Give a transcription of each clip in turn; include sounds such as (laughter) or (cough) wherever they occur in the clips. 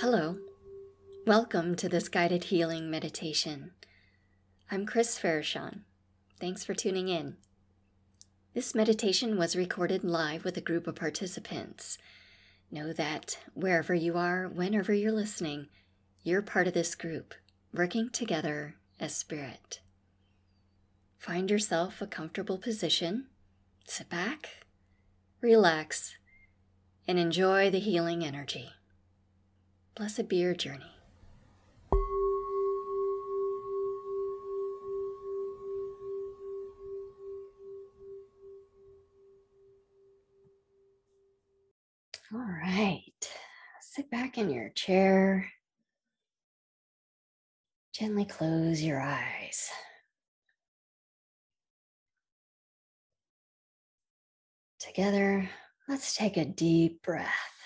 Hello. Welcome to this guided healing meditation. I'm Chris Farashon. Thanks for tuning in. This meditation was recorded live with a group of participants. Know that wherever you are, whenever you're listening, you're part of this group, working together as spirit. Find yourself a comfortable position, sit back, relax, and enjoy the healing energy. Blessed be your journey. All right, sit back in your chair. Gently close your eyes. Together, let's take a deep breath.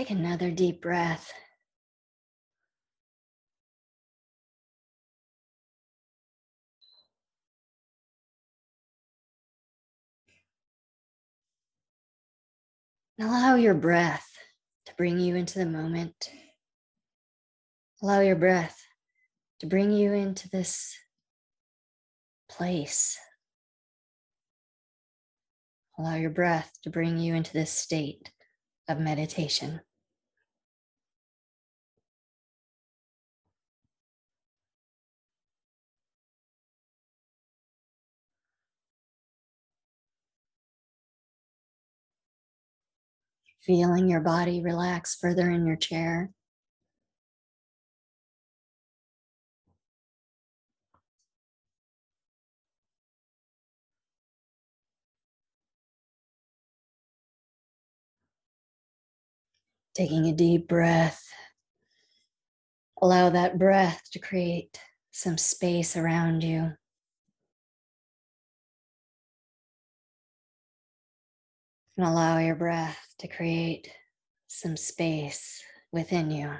Take another deep breath. Allow your breath to bring you into the moment. Allow your breath to bring you into this place. Allow your breath to bring you into this state of meditation. Feeling your body relax further in your chair. Taking a deep breath. Allow that breath to create some space around you. And allow your breath to create some space within you.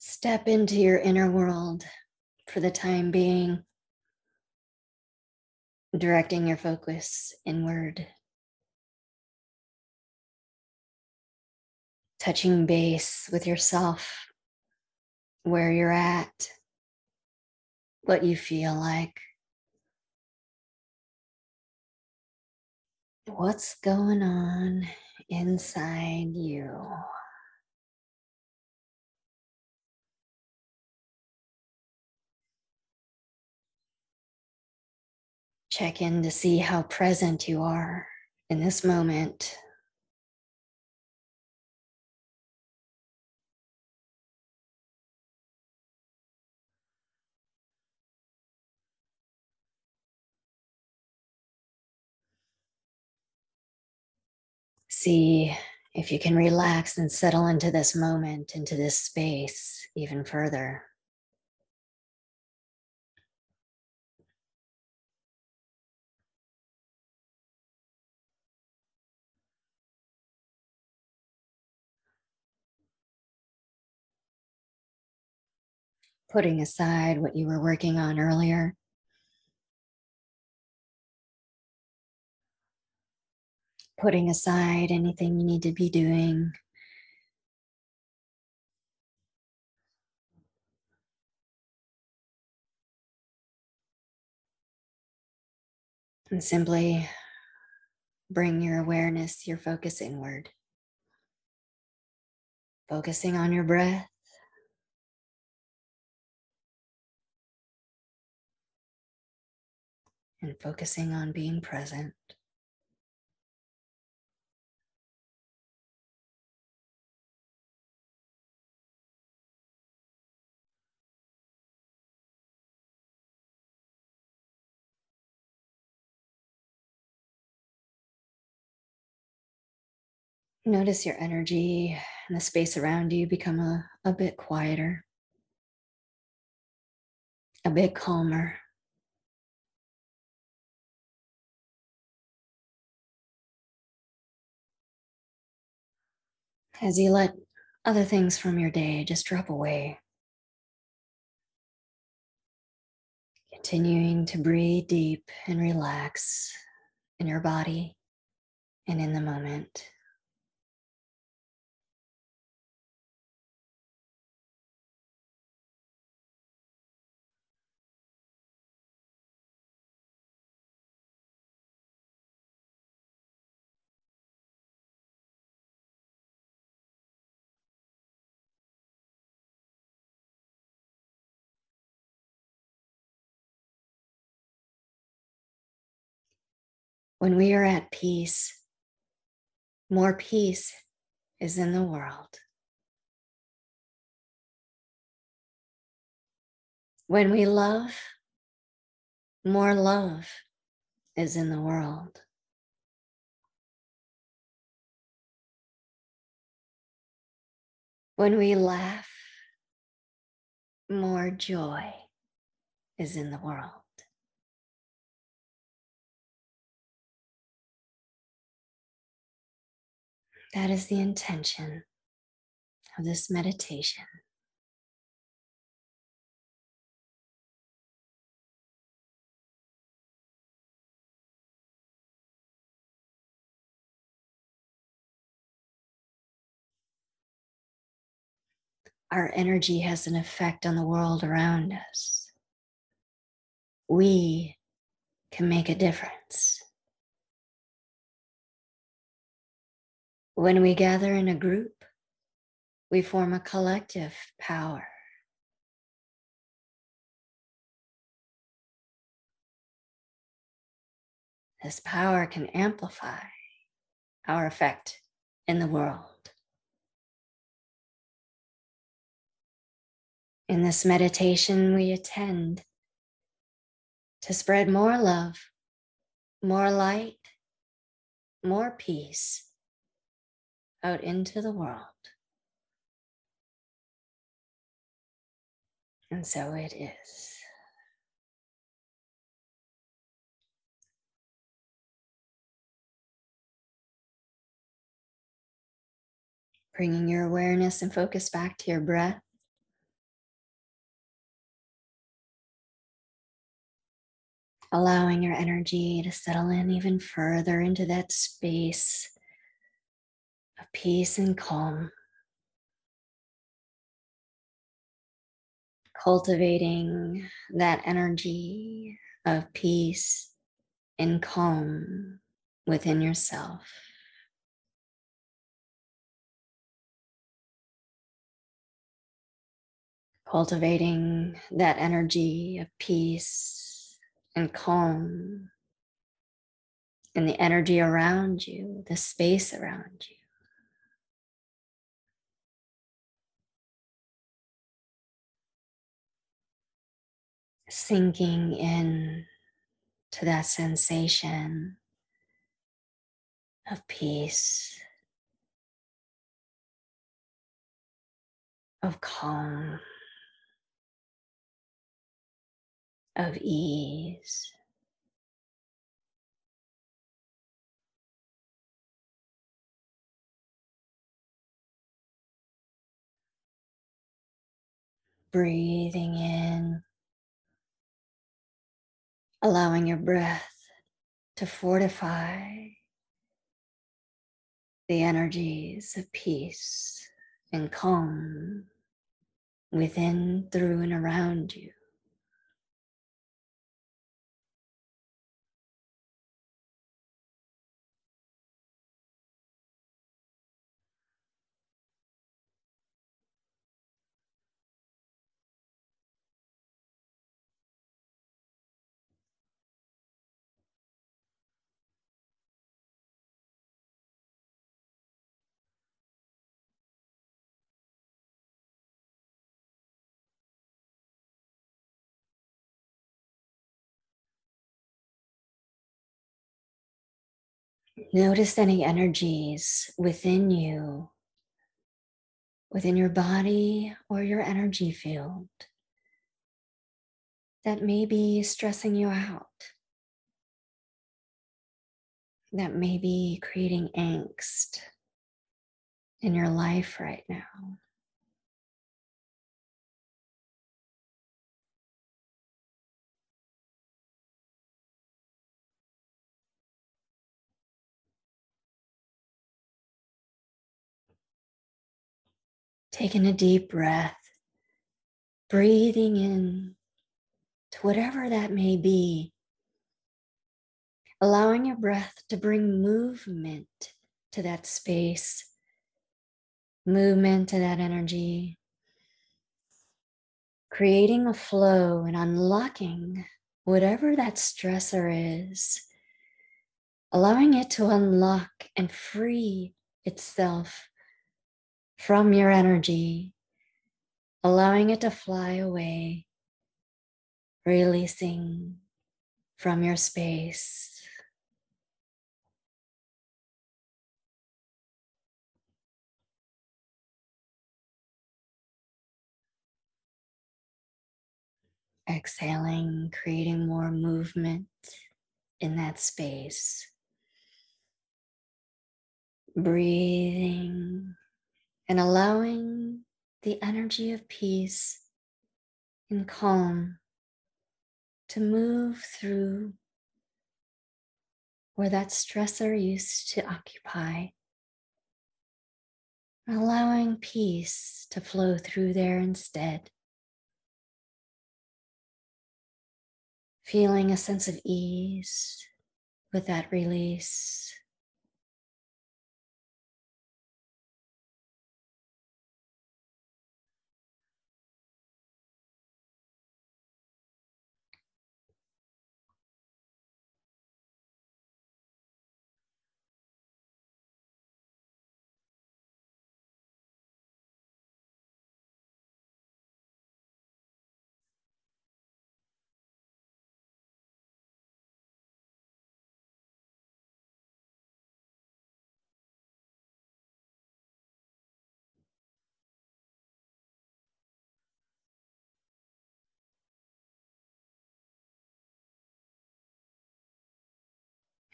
Step into your inner world for the time being, directing your focus inward, touching base with yourself, where you're at, what you feel like. What's going on inside you? Check in to see how present you are in this moment. See if you can relax and settle into this moment, into this space even further. Putting aside what you were working on earlier. Putting aside anything you need to be doing. And simply bring your awareness, your focus inward. Focusing on your breath. And focusing on being present. Notice your energy and the space around you become a, a bit quieter, a bit calmer. As you let other things from your day just drop away. Continuing to breathe deep and relax in your body and in the moment. When we are at peace, more peace is in the world. When we love, more love is in the world. When we laugh, more joy is in the world. That is the intention of this meditation. Our energy has an effect on the world around us. We can make a difference. When we gather in a group, we form a collective power. This power can amplify our effect in the world. In this meditation, we attend to spread more love, more light, more peace out into the world. And so it is. Bringing your awareness and focus back to your breath. Allowing your energy to settle in even further into that space peace and calm. Cultivating that energy of peace and calm within yourself. Cultivating that energy of peace and calm and the energy around you, the space around you. Sinking in to that sensation of peace, of calm, of ease. Breathing in allowing your breath to fortify the energies of peace and calm within, through, and around you. Notice any energies within you within your body or your energy field that may be stressing you out, that may be creating angst in your life right now. Taking a deep breath, breathing in to whatever that may be, allowing your breath to bring movement to that space, movement to that energy, creating a flow and unlocking whatever that stressor is, allowing it to unlock and free itself from your energy, allowing it to fly away, releasing from your space. Exhaling, creating more movement in that space. Breathing and allowing the energy of peace and calm to move through where that stressor used to occupy, allowing peace to flow through there instead. Feeling a sense of ease with that release.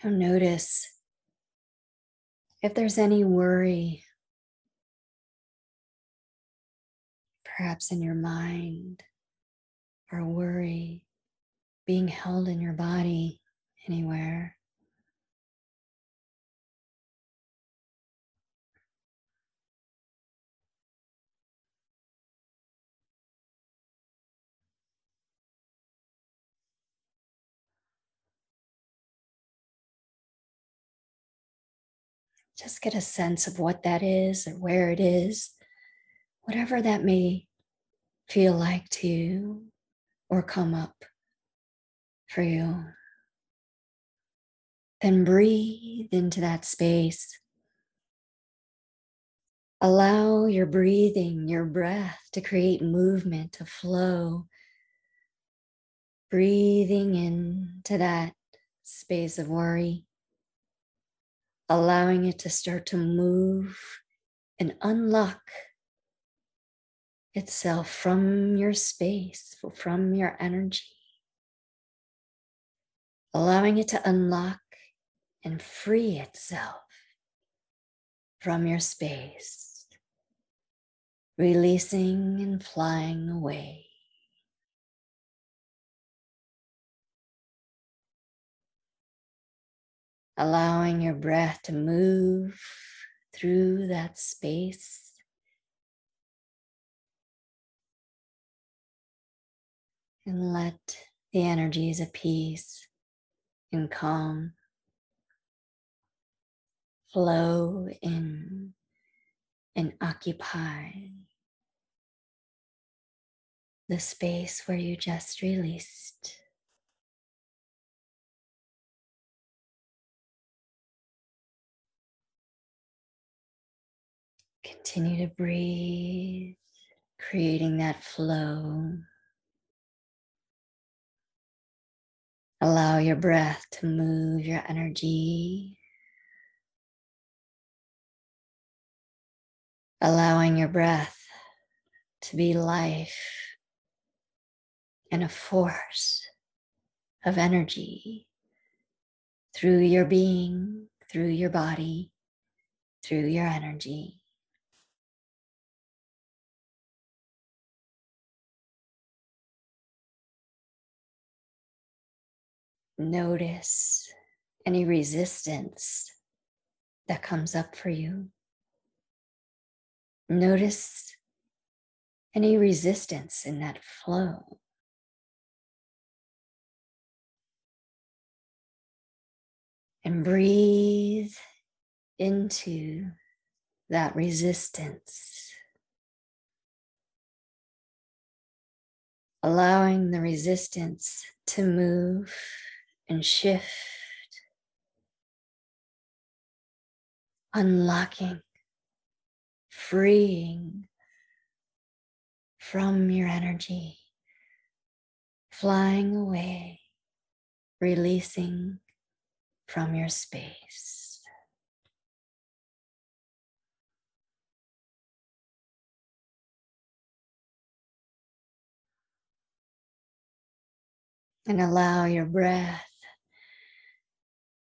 Now notice if there's any worry, perhaps in your mind, or worry being held in your body anywhere. Just get a sense of what that is or where it is, whatever that may feel like to you or come up for you. Then breathe into that space. Allow your breathing, your breath to create movement, to flow. Breathing into that space of worry allowing it to start to move and unlock itself from your space, from your energy, allowing it to unlock and free itself from your space, releasing and flying away. Allowing your breath to move through that space. And let the energies of peace and calm flow in and occupy the space where you just released. Continue to breathe, creating that flow. Allow your breath to move your energy. allowing your breath to be life and a force of energy through your being, through your body, through your energy. Notice any resistance that comes up for you. Notice any resistance in that flow. And breathe into that resistance, allowing the resistance to move and shift, unlocking, freeing from your energy, flying away, releasing from your space. And allow your breath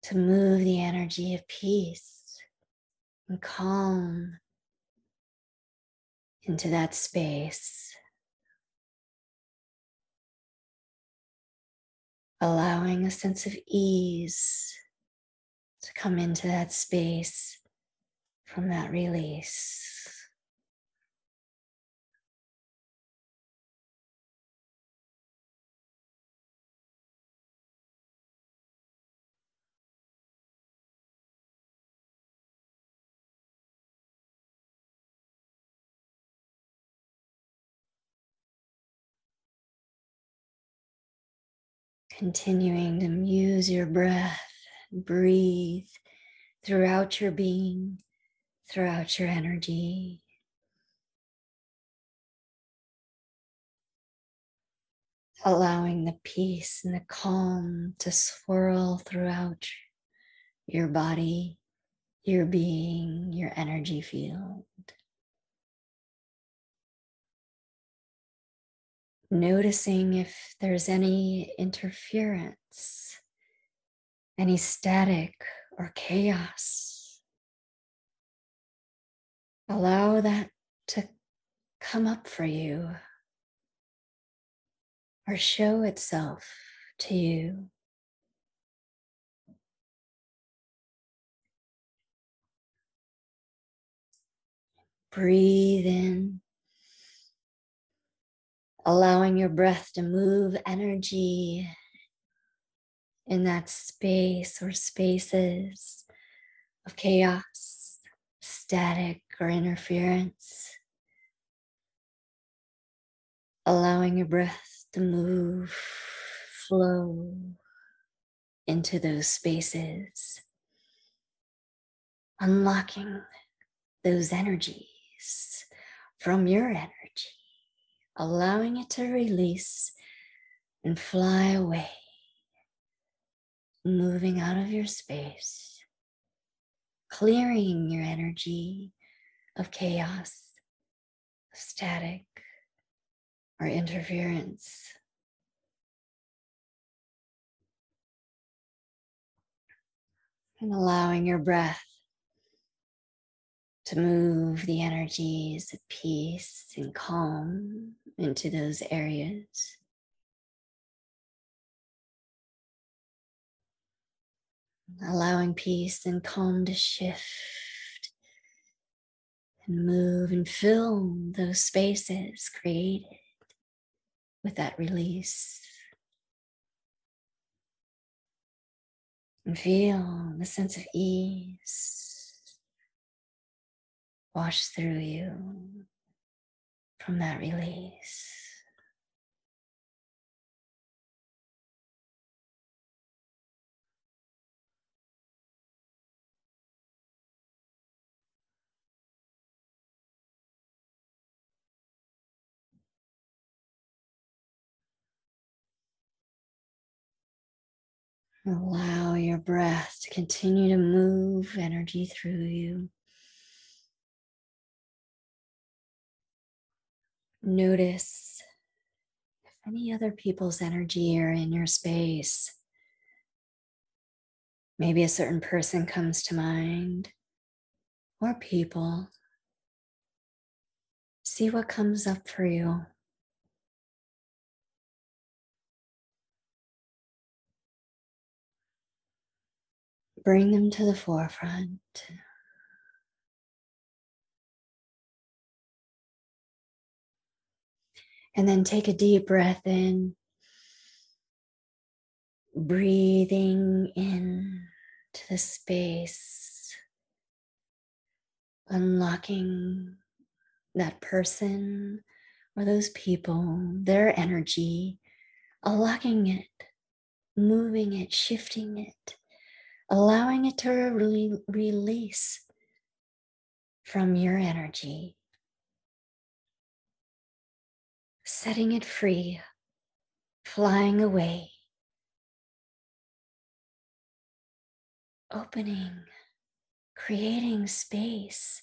to move the energy of peace and calm into that space. Allowing a sense of ease to come into that space from that release. Continuing to muse your breath, breathe throughout your being, throughout your energy. Allowing the peace and the calm to swirl throughout your body, your being, your energy field. Noticing if there's any interference, any static or chaos. Allow that to come up for you or show itself to you. Breathe in, allowing your breath to move energy in that space or spaces of chaos, static, or interference. Allowing your breath to move, flow into those spaces, unlocking those energies from your energy, allowing it to release and fly away moving out of your space, clearing your energy of chaos, of static, or interference. And allowing your breath to move the energies of peace and calm into those areas. allowing peace and calm to shift and move and fill those spaces created with that release. And feel the sense of ease wash through you from that release. Allow your breath to continue to move energy through you. Notice if any other people's energy are in your space. Maybe a certain person comes to mind or people. See what comes up for you. Bring them to the forefront. And then take a deep breath in, breathing in to the space, unlocking that person or those people, their energy, unlocking it, moving it, shifting it, allowing it to re- release from your energy setting it free, flying away, opening, creating space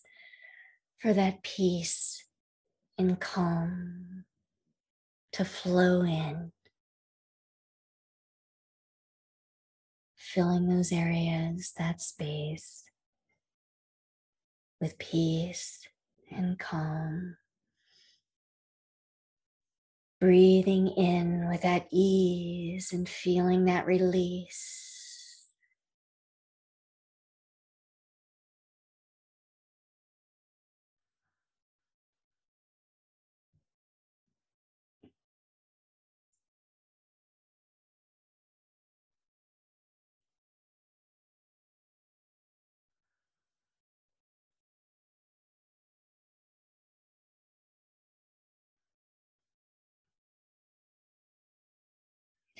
for that peace and calm to flow in, filling those areas, that space with peace and calm breathing in with that ease and feeling that release.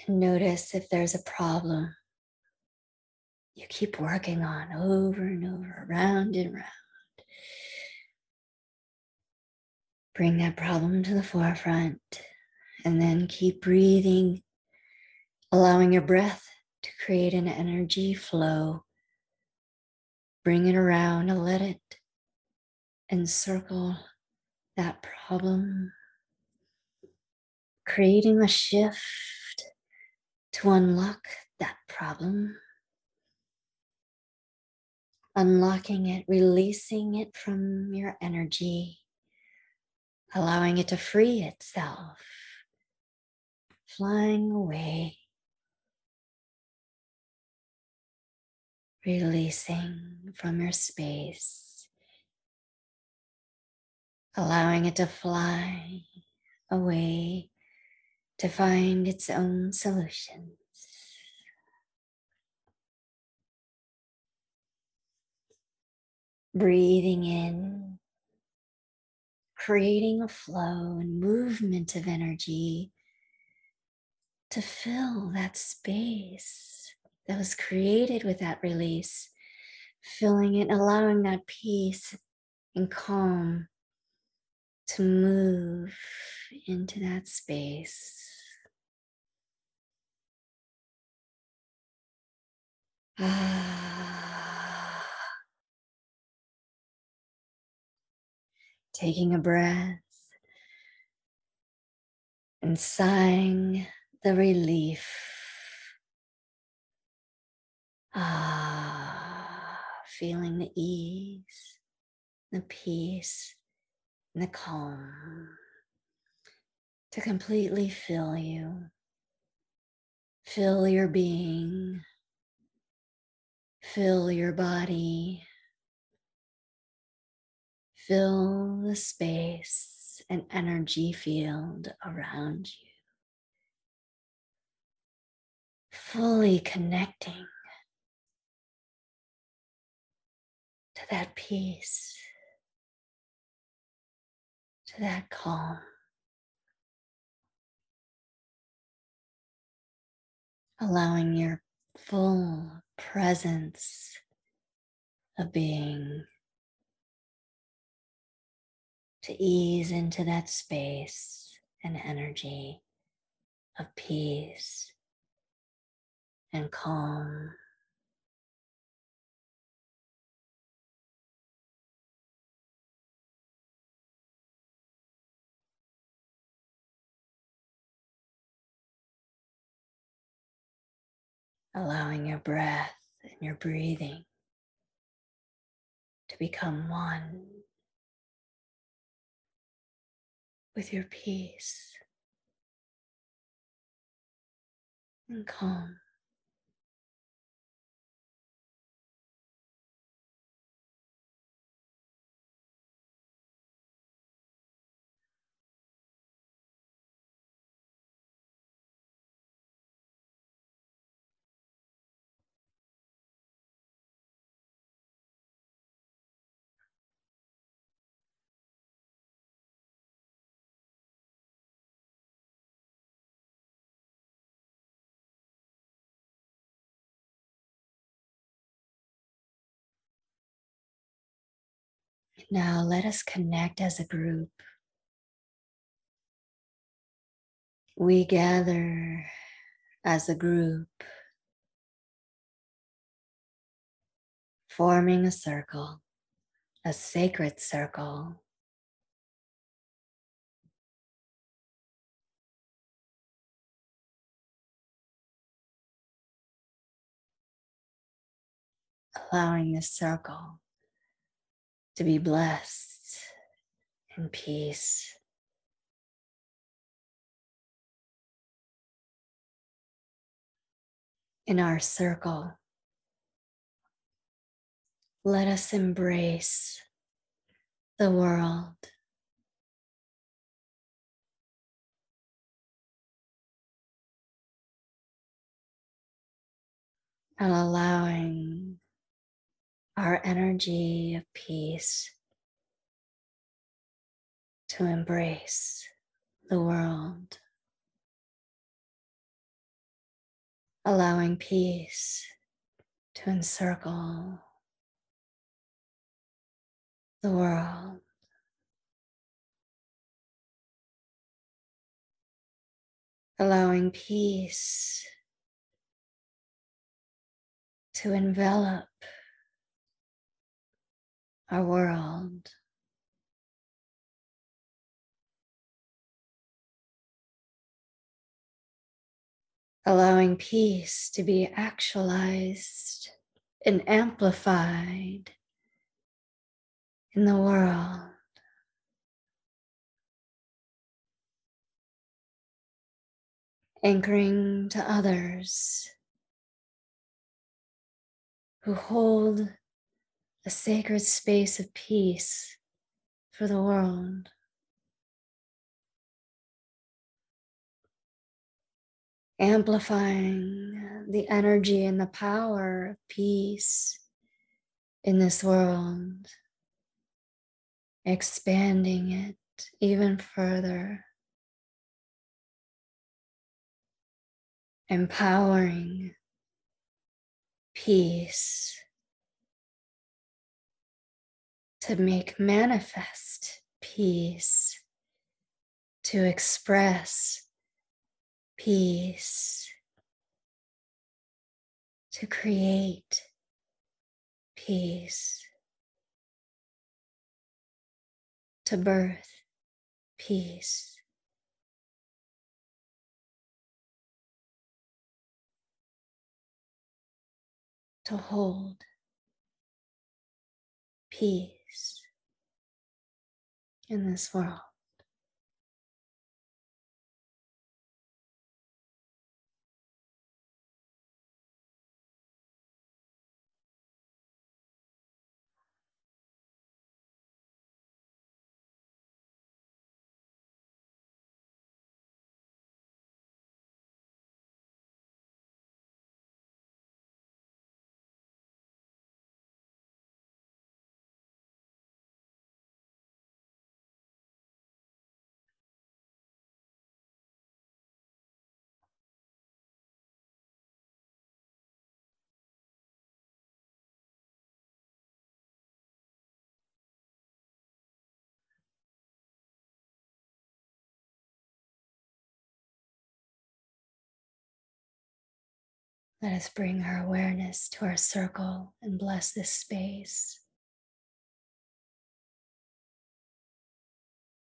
Notice if there's a problem you keep working on over and over, round and round. Bring that problem to the forefront and then keep breathing, allowing your breath to create an energy flow. Bring it around and let it encircle that problem, creating a shift to unlock that problem, unlocking it, releasing it from your energy, allowing it to free itself, flying away, releasing from your space, allowing it to fly away to find its own solutions. Breathing in, creating a flow and movement of energy to fill that space that was created with that release, filling it, allowing that peace and calm to move into that space. (sighs) Taking a breath and sighing the relief. Ah, feeling the ease, the peace, and the calm to completely fill you, fill your being, fill your body, fill the space and energy field around you, fully connecting to that peace, to that calm. allowing your full presence of being to ease into that space and energy of peace and calm. Allowing your breath and your breathing to become one with your peace and calm. Now let us connect as a group. We gather as a group, forming a circle, a sacred circle. Allowing this circle to be blessed in peace. In our circle, let us embrace the world. And allowing our energy of peace to embrace the world, allowing peace to encircle the world. Allowing peace to envelop our world. Allowing peace to be actualized and amplified in the world. Anchoring to others who hold a sacred space of peace for the world. Amplifying the energy and the power of peace in this world, expanding it even further, empowering peace to make manifest peace, to express peace, to create peace, to birth peace. To hold peace in this world. Let us bring our awareness to our circle and bless this space.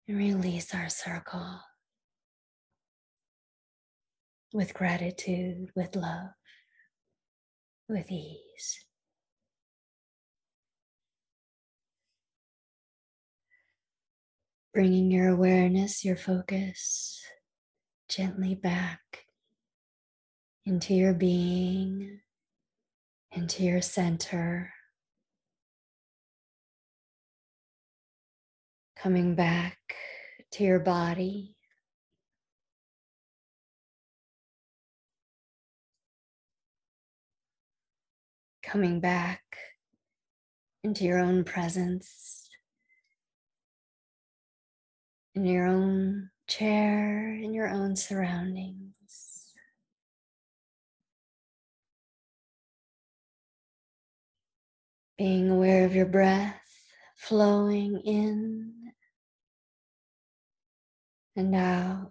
And release our circle with gratitude, with love. with ease. Bringing your awareness, your focus gently back into your being, into your center. Coming back to your body. Coming back into your own presence, in your own chair, in your own surroundings. Being aware of your breath flowing in and out.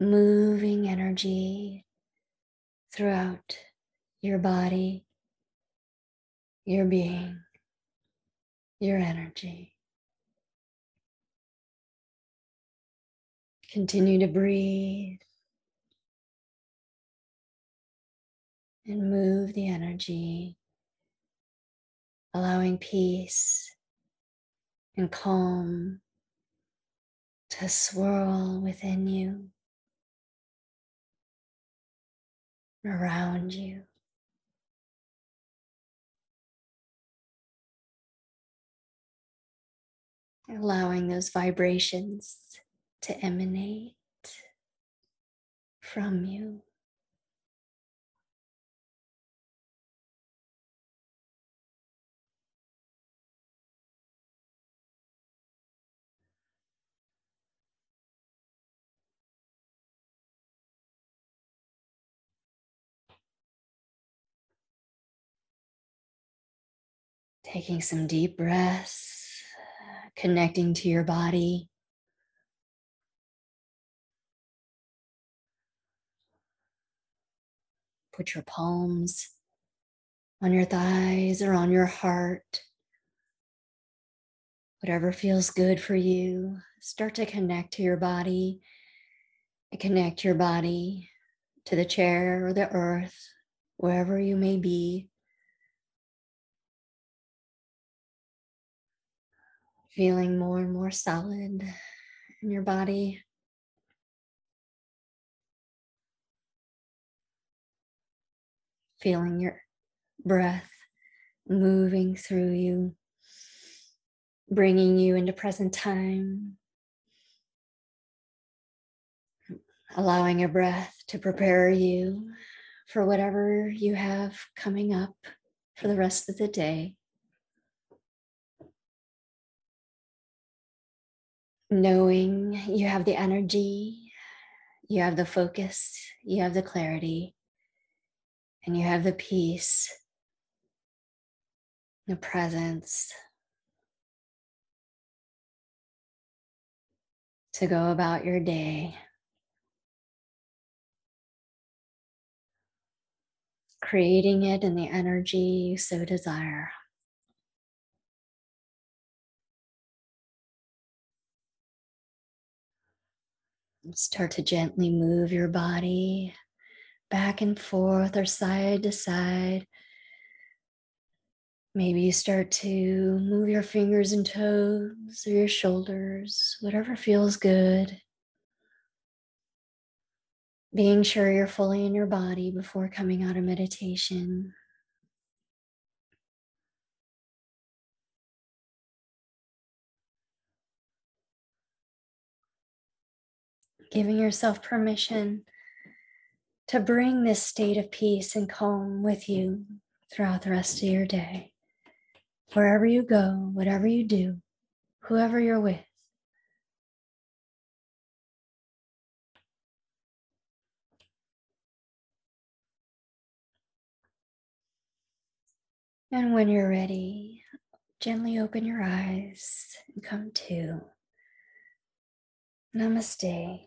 Moving energy throughout your body, your being, your energy. Continue to breathe and move the energy, allowing peace and calm to swirl within you, around you. Allowing those vibrations to emanate from you. Taking some deep breaths, connecting to your body. Put your palms on your thighs or on your heart. Whatever feels good for you, start to connect to your body connect your body to the chair or the earth, wherever you may be. Feeling more and more solid in your body. Feeling your breath moving through you, bringing you into present time. Allowing your breath to prepare you for whatever you have coming up for the rest of the day. Knowing you have the energy, you have the focus, you have the clarity, and you have the peace, the presence to go about your day. Creating it in the energy you so desire. Start to gently move your body back and forth or side to side. Maybe you start to move your fingers and toes or your shoulders, whatever feels good. Being sure you're fully in your body before coming out of meditation. Giving yourself permission to bring this state of peace and calm with you throughout the rest of your day. Wherever you go, whatever you do, whoever you're with. And when you're ready, gently open your eyes and come to. Namaste.